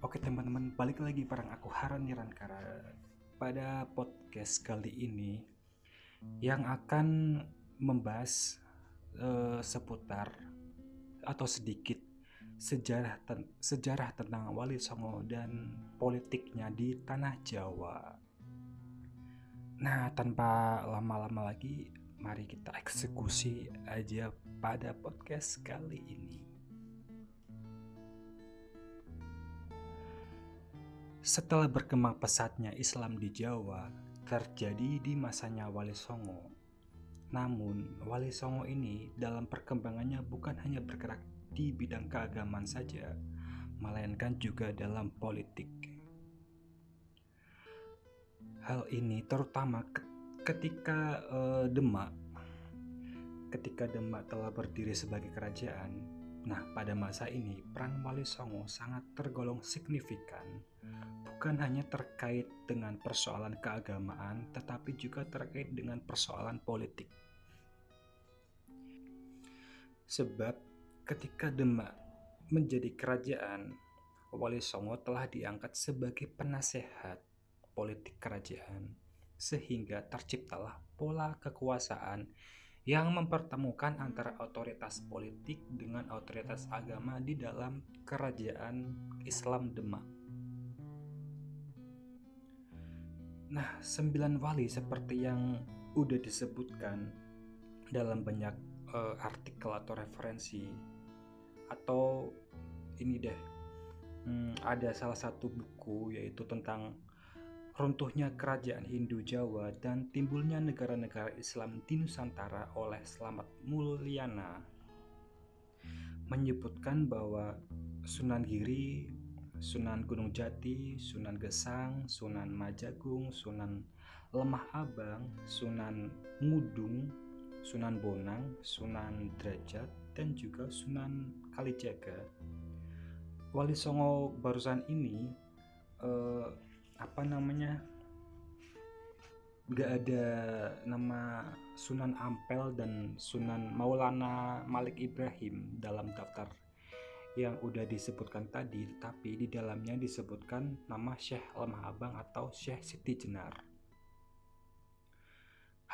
Oke teman-teman, balik lagi bareng aku Haran Nirankara pada podcast kali ini yang akan membahas uh, seputar atau sedikit sejarah ten sejarah tentang Wali Songo dan politiknya di tanah Jawa. Nah, tanpa lama-lama lagi, mari kita eksekusi aja pada podcast kali ini. Setelah berkembang pesatnya Islam di Jawa, terjadi di masanya Wali Songo. Namun, Wali Songo ini dalam perkembangannya bukan hanya bergerak di bidang keagamaan saja, melainkan juga dalam politik. Hal ini terutama ketika uh, Demak ketika Demak telah berdiri sebagai kerajaan, Nah, pada masa ini, peran Wali Songo sangat tergolong signifikan, bukan hanya terkait dengan persoalan keagamaan, tetapi juga terkait dengan persoalan politik. Sebab ketika Demak menjadi kerajaan, Wali Songo telah diangkat sebagai penasehat politik kerajaan, sehingga terciptalah pola kekuasaan yang mempertemukan antara otoritas politik dengan otoritas agama di dalam kerajaan Islam Demak. Nah, sembilan wali seperti yang udah disebutkan dalam banyak uh, artikel atau referensi atau ini deh, hmm, ada salah satu buku yaitu tentang runtuhnya kerajaan Hindu Jawa dan timbulnya negara-negara Islam di Nusantara oleh Slamet Mulyana menyebutkan bahwa Sunan Giri, Sunan Gunung Jati, Sunan Gesang, Sunan Majagung, Sunan Lemah Abang, Sunan Ngudung, Sunan Bonang, Sunan Derajat, dan juga Sunan Kalijaga. Wali Songo barusan ini eh, apa namanya gak ada nama Sunan Ampel dan Sunan Maulana Malik Ibrahim dalam daftar yang udah disebutkan tadi, tapi di dalamnya disebutkan nama Syekh Lemah Abang atau Syekh Siti Jenar.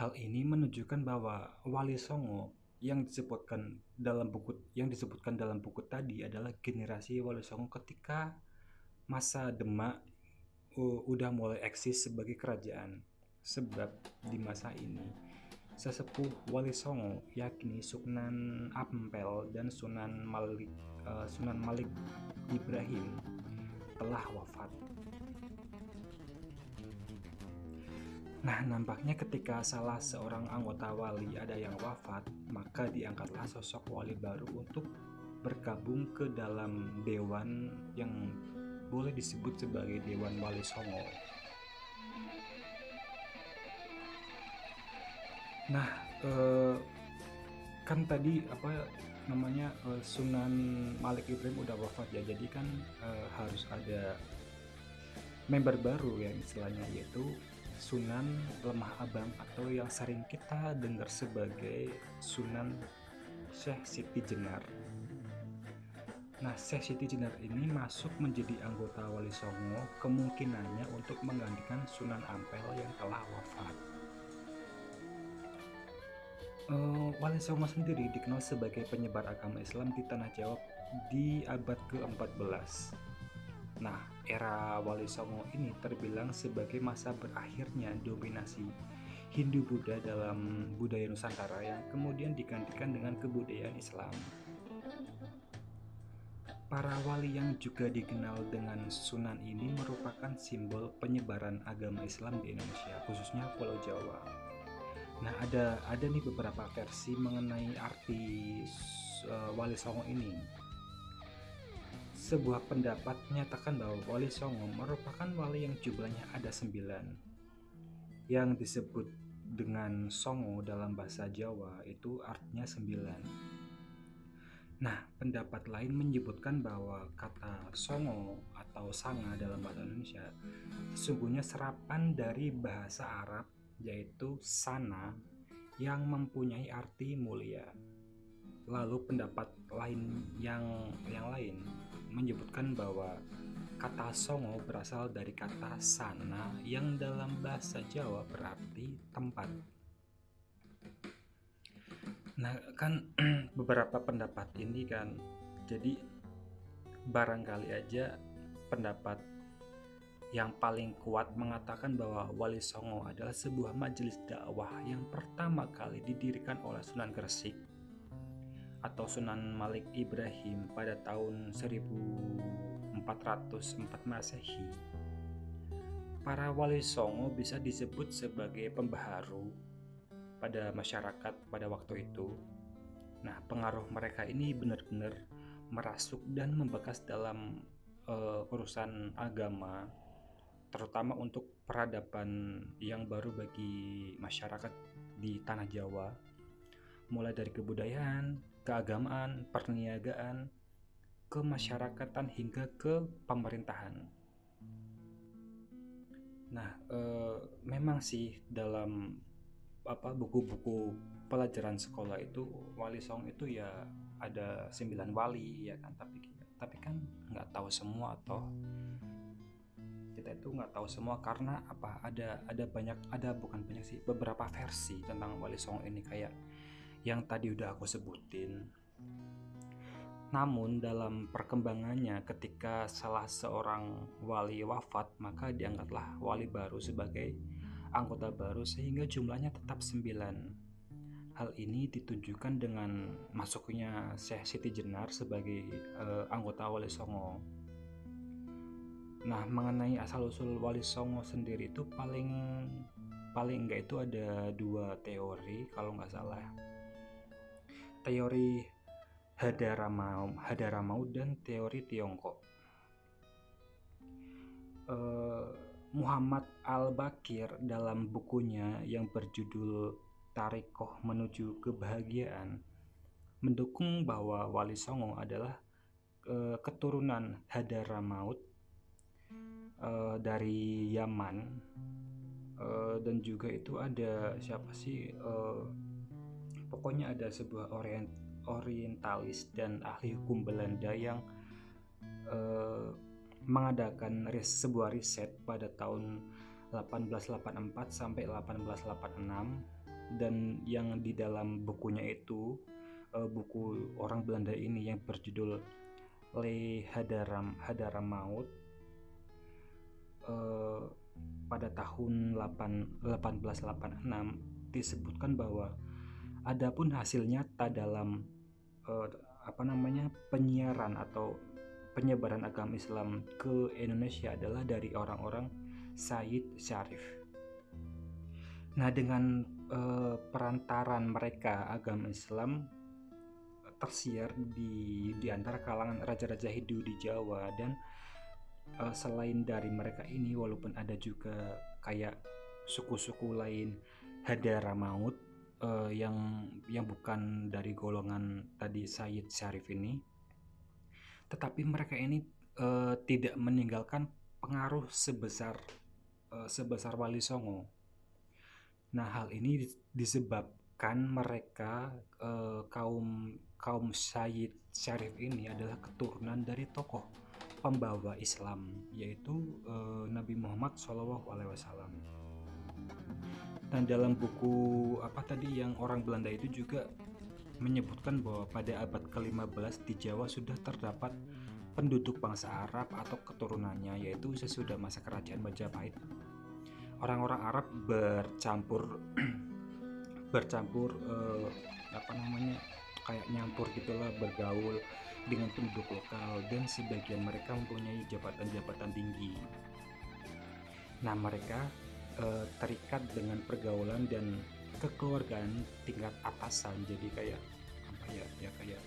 Hal ini menunjukkan bahwa Wali Songo yang disebutkan dalam buku yang disebutkan dalam buku tadi adalah generasi Wali Songo ketika masa Demak udah mulai eksis sebagai kerajaan sebab di masa ini sesepuh Wali Songo yakni Sunan Ampel dan Sunan Malik uh, Sunan Malik Ibrahim telah wafat. Nah, nampaknya ketika salah seorang anggota wali ada yang wafat, maka diangkatlah sosok wali baru untuk bergabung ke dalam dewan yang boleh disebut sebagai Dewan Wali Songo. Nah, eh, kan tadi apa namanya eh, Sunan Malik Ibrahim udah wafat ya, jadi kan eh, harus ada member baru yang istilahnya yaitu Sunan Lemah Abang atau yang sering kita dengar sebagai Sunan Syekh Siti Jenar. Nah, Syekh Siti Jenar ini masuk menjadi anggota Wali Songo kemungkinannya untuk menggantikan Sunan Ampel yang telah wafat. Uh, Wali Songo sendiri dikenal sebagai penyebar agama Islam di tanah Jawa di abad ke-14. Nah, era Wali Songo ini terbilang sebagai masa berakhirnya dominasi Hindu-Buddha dalam budaya Nusantara yang kemudian digantikan dengan kebudayaan Islam. Para wali yang juga dikenal dengan Sunan ini merupakan simbol penyebaran agama Islam di Indonesia, khususnya Pulau Jawa. Nah, ada ada nih beberapa versi mengenai arti uh, Wali Songo ini. Sebuah pendapat menyatakan bahwa Wali Songo merupakan wali yang jumlahnya ada sembilan, yang disebut dengan Songo dalam bahasa Jawa itu artinya sembilan. Nah, pendapat lain menyebutkan bahwa kata songo atau sanga dalam bahasa Indonesia sesungguhnya serapan dari bahasa Arab yaitu sana yang mempunyai arti mulia. Lalu pendapat lain yang yang lain menyebutkan bahwa kata songo berasal dari kata sana yang dalam bahasa Jawa berarti tempat. Nah, kan beberapa pendapat ini kan jadi barangkali aja pendapat yang paling kuat mengatakan bahwa Wali Songo adalah sebuah majelis dakwah yang pertama kali didirikan oleh Sunan Gresik atau Sunan Malik Ibrahim pada tahun 1404 Masehi. Para wali songo bisa disebut sebagai pembaharu pada masyarakat pada waktu itu. Nah, pengaruh mereka ini benar-benar merasuk dan membekas dalam uh, urusan agama terutama untuk peradaban yang baru bagi masyarakat di tanah Jawa mulai dari kebudayaan, keagamaan, perniagaan, kemasyarakatan hingga ke pemerintahan. Nah, e, memang sih dalam apa buku-buku pelajaran sekolah itu wali song itu ya ada sembilan wali ya kan? Tapi tapi kan nggak tahu semua toh. Kita itu nggak tahu semua karena apa? Ada ada banyak ada bukan banyak sih beberapa versi tentang wali song ini. Kayak yang tadi udah aku sebutin. Namun dalam perkembangannya ketika salah seorang wali wafat maka diangkatlah wali baru sebagai anggota baru sehingga jumlahnya tetap sembilan. Hal ini ditunjukkan dengan masuknya Syekh Siti Jenar sebagai uh, anggota Wali Songo. Nah, mengenai asal-usul Wali Songo sendiri itu paling paling enggak itu ada dua teori kalau nggak salah teori Hadaramaut, Hadaramaut dan teori Tiongkok. Uh, Muhammad Al-Bakir dalam bukunya yang berjudul Tarikoh Menuju Kebahagiaan mendukung bahwa Wali Songo adalah uh, keturunan Hadaramaut uh, dari Yaman uh, dan juga itu ada siapa sih pokoknya ada sebuah orient orientalis dan ahli hukum Belanda yang mengadakan ris sebuah riset pada tahun 1884 sampai 1886 dan yang di dalam bukunya itu uh, buku orang Belanda ini yang berjudul Le Hadaram Hadaramaut uh, pada tahun 8, 1886 disebutkan bahwa Adapun hasil nyata dalam uh, apa namanya penyiaran atau penyebaran agama Islam ke Indonesia adalah dari orang-orang Said Syarif. Nah, dengan uh, perantaran mereka agama Islam tersiar di di antara kalangan raja-raja Hindu di Jawa dan uh, selain dari mereka ini walaupun ada juga kayak suku-suku lain Hadaramaut uh, yang yang bukan dari golongan tadi Said Syarif ini tetapi mereka ini uh, tidak meninggalkan pengaruh sebesar uh, sebesar Wali Songo. Nah, hal ini disebabkan mereka uh, kaum kaum Said Syarif ini adalah keturunan dari tokoh pembawa Islam yaitu uh, Nabi Muhammad SAW. Dan dalam buku apa tadi yang orang Belanda itu juga menyebutkan bahwa pada abad ke-15 di Jawa sudah terdapat penduduk bangsa Arab atau keturunannya yaitu sesudah masa kerajaan Majapahit. Orang-orang Arab bercampur bercampur eh, apa namanya kayak nyampur gitulah bergaul dengan penduduk lokal dan sebagian mereka mempunyai jabatan-jabatan tinggi. Nah, mereka uh, terikat dengan pergaulan dan kekeluargaan tingkat atasan jadi kayak apa ya ya kayak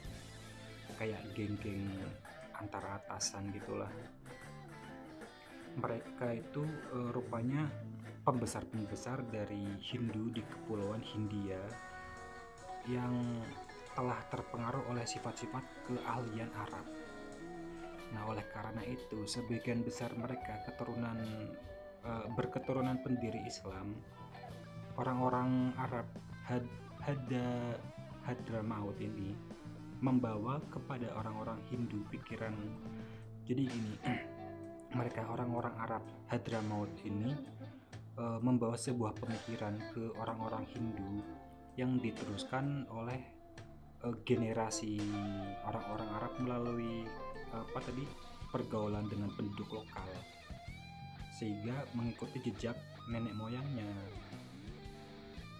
kayak geng-geng antara atasan gitulah mereka itu uh, rupanya pembesar-pembesar dari Hindu di kepulauan Hindia yang telah terpengaruh oleh sifat-sifat keahlian Arab. Nah, oleh karena itu, sebagian besar mereka keturunan uh, berketurunan pendiri Islam, orang-orang Arab had, Hada Hadramaut ini membawa kepada orang-orang Hindu pikiran jadi gini mereka orang-orang Arab Hadramaut ini e, membawa sebuah pemikiran ke orang-orang Hindu yang diteruskan oleh e, generasi orang-orang Arab melalui apa tadi pergaulan dengan penduduk lokal sehingga mengikuti jejak nenek moyangnya.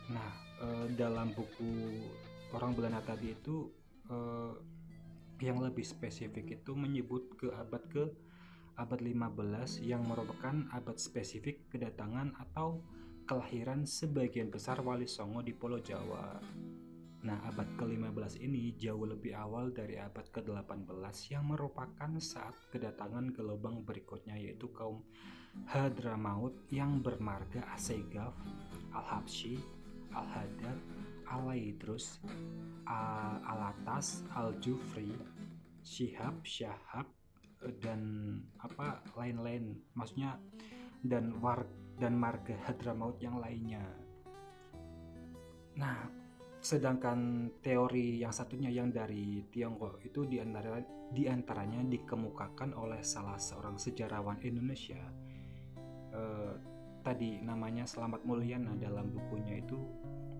Nah, e, dalam buku orang Belanda tadi itu e, yang lebih spesifik itu menyebut ke abad ke abad 15 yang merupakan abad spesifik kedatangan atau kelahiran sebagian besar Wali Songo di Pulau Jawa. Nah, abad ke-15 ini jauh lebih awal dari abad ke-18 yang merupakan saat kedatangan gelombang berikutnya yaitu kaum Hadramaut yang bermarga Asegaf, Al-Habsyi, Al-Hadar, Al-Laidrus, Al-Atas, Al-Jufri, Syihab, Syahab, dan apa lain-lain maksudnya dan war dan marga Hadramaut yang lainnya. Nah, sedangkan teori yang satunya yang dari Tiongkok itu di antara, di antaranya dikemukakan oleh salah seorang sejarawan Indonesia eh, tadi namanya Selamat Mulyana dalam bukunya itu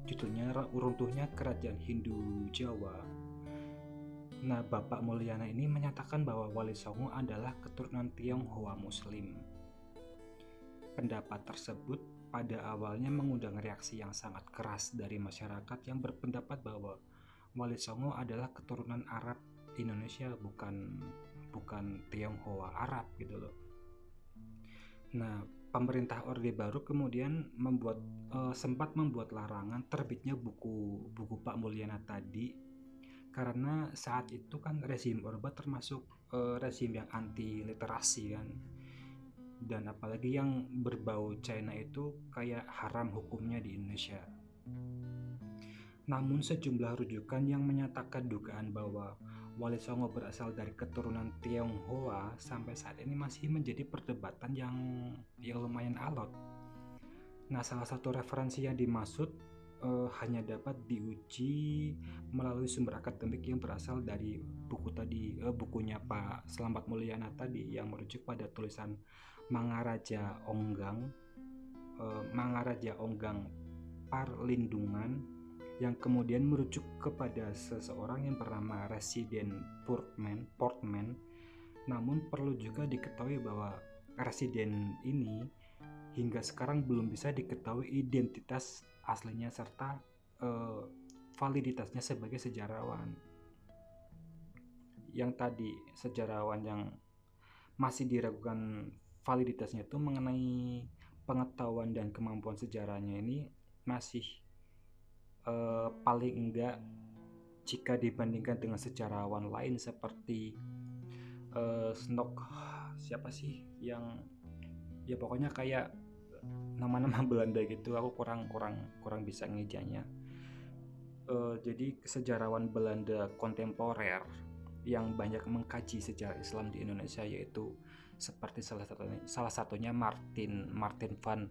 judulnya runtuhnya kerajaan Hindu Jawa Nah, Bapak Mulyana ini menyatakan bahwa Wali Songo adalah keturunan Tionghoa Muslim. Pendapat tersebut pada awalnya mengundang reaksi yang sangat keras dari masyarakat yang berpendapat bahwa Wali Songo adalah keturunan Arab Indonesia bukan bukan Tionghoa Arab gitu loh. Nah, pemerintah Orde Baru kemudian membuat uh, sempat membuat larangan terbitnya buku buku Pak Mulyana tadi karena saat itu kan rezim Orba termasuk uh, rezim yang anti literasi kan dan apalagi yang berbau China itu kayak haram hukumnya di Indonesia. Namun sejumlah rujukan yang menyatakan dugaan bahwa Wali Songo berasal dari keturunan Tionghoa sampai saat ini masih menjadi perdebatan yang yang lumayan alot. Nah, salah satu referensi yang dimaksud uh, hanya dapat diuji melalui sumber akademik yang berasal dari buku tadi uh, bukunya Pak Selamat Mulyana tadi yang merujuk pada tulisan Mangaraja Onggang uh, Mangaraja Onggang Parlindungan yang kemudian merujuk kepada seseorang yang bernama Residen Portman Portman namun perlu juga diketahui bahwa residen ini hingga sekarang belum bisa diketahui identitas aslinya serta uh, validitasnya sebagai sejarawan. Yang tadi sejarawan yang masih diragukan validitasnya itu mengenai pengetahuan dan kemampuan sejarahnya ini masih uh, paling enggak jika dibandingkan dengan sejarawan lain seperti uh, Snok siapa sih yang ya pokoknya kayak nama-nama Belanda gitu aku kurang kurang kurang bisa ngejanya. Uh, jadi sejarawan Belanda kontemporer yang banyak mengkaji sejarah Islam di Indonesia yaitu seperti salah satunya salah satunya Martin Martin van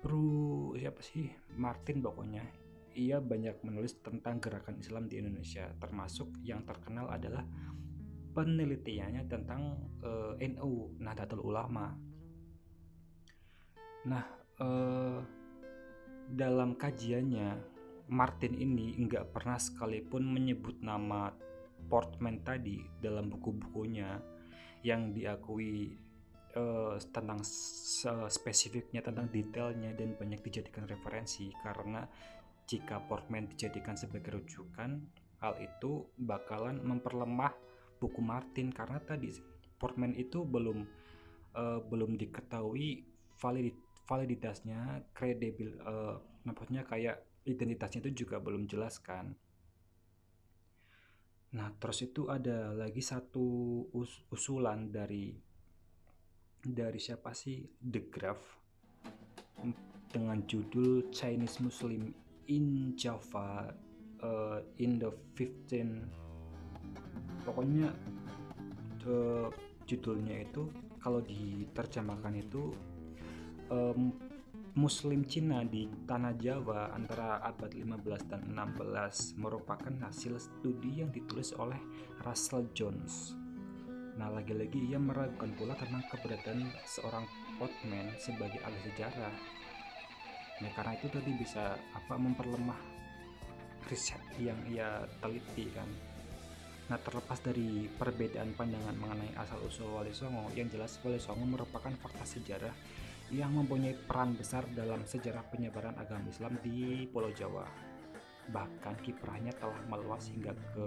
Bru siapa sih? Martin pokoknya ia banyak menulis tentang gerakan Islam di Indonesia termasuk yang terkenal adalah penelitiannya tentang uh, eh, NU Nahdlatul Ulama. Nah, eh, dalam kajiannya Martin ini nggak pernah sekalipun menyebut nama Portman tadi dalam buku-bukunya yang diakui eh, tentang spesifiknya tentang detailnya dan banyak dijadikan referensi karena jika Portman dijadikan sebagai rujukan hal itu bakalan memperlemah buku Martin karena tadi Portman itu belum uh, belum diketahui valid validitasnya kredibel uh, nampaknya kayak identitasnya itu juga belum jelas kan. Nah terus itu ada lagi satu us usulan dari dari siapa sih? The Graph dengan judul Chinese Muslim in Java uh, in the 15 pokoknya uh, judulnya itu kalau diterjemahkan itu um, Muslim Cina di tanah Jawa antara abad 15 dan 16 merupakan hasil studi yang ditulis oleh Russell Jones. Nah, lagi-lagi ia meragukan pula tentang keberadaan seorang potman sebagai ahli sejarah. Nah, karena itu tadi bisa apa memperlemah riset yang ia teliti kan. Nah, terlepas dari perbedaan pandangan mengenai asal-usul Wali Songo, yang jelas Wali Songo merupakan fakta sejarah yang mempunyai peran besar dalam sejarah penyebaran agama Islam di Pulau Jawa. Bahkan kiprahnya telah meluas hingga ke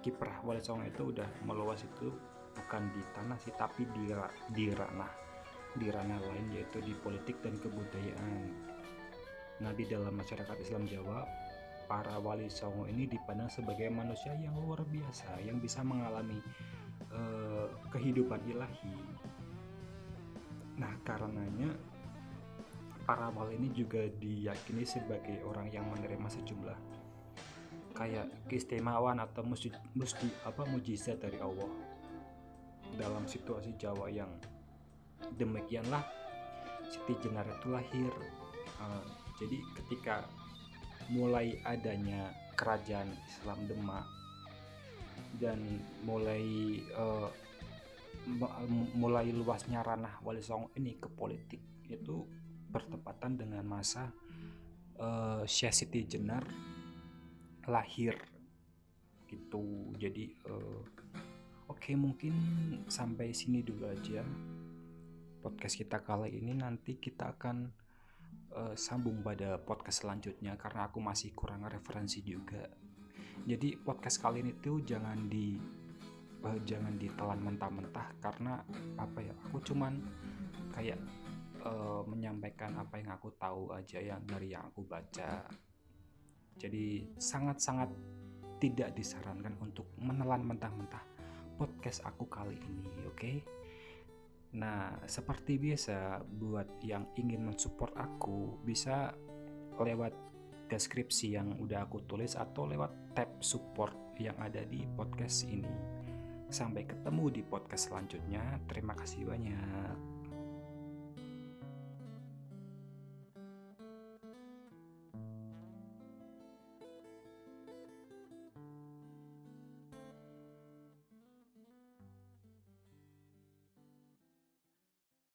kiprah Wali Songo itu udah meluas itu bukan di tanah sih tapi di di ranah di ranah lain yaitu di politik dan kebudayaan. Nah di dalam masyarakat Islam Jawa para wali songo ini dipandang sebagai manusia yang luar biasa yang bisa mengalami uh, kehidupan ilahi. Nah karenanya para wali ini juga diyakini sebagai orang yang menerima sejumlah kayak keistimewaan atau musti, musti apa mujizat dari Allah dalam situasi Jawa yang demikianlah Siti Jenar itu lahir. Uh, jadi ketika mulai adanya kerajaan Islam Demak dan mulai uh, mulai luasnya ranah Wali Songo ini ke politik itu bertepatan dengan masa uh, Syekh Siti Jenar lahir. Gitu. Jadi uh, oke okay, mungkin sampai sini dulu aja podcast kita kali ini nanti kita akan uh, sambung pada podcast selanjutnya karena aku masih kurang referensi juga jadi podcast kali ini tuh jangan di uh, jangan ditelan mentah-mentah karena apa ya aku cuman kayak uh, menyampaikan apa yang aku tahu aja yang dari yang aku baca jadi sangat-sangat tidak disarankan untuk menelan mentah-mentah podcast aku kali ini, oke? Okay? Nah, seperti biasa buat yang ingin mensupport aku bisa lewat deskripsi yang udah aku tulis atau lewat tab support yang ada di podcast ini. Sampai ketemu di podcast selanjutnya. Terima kasih banyak.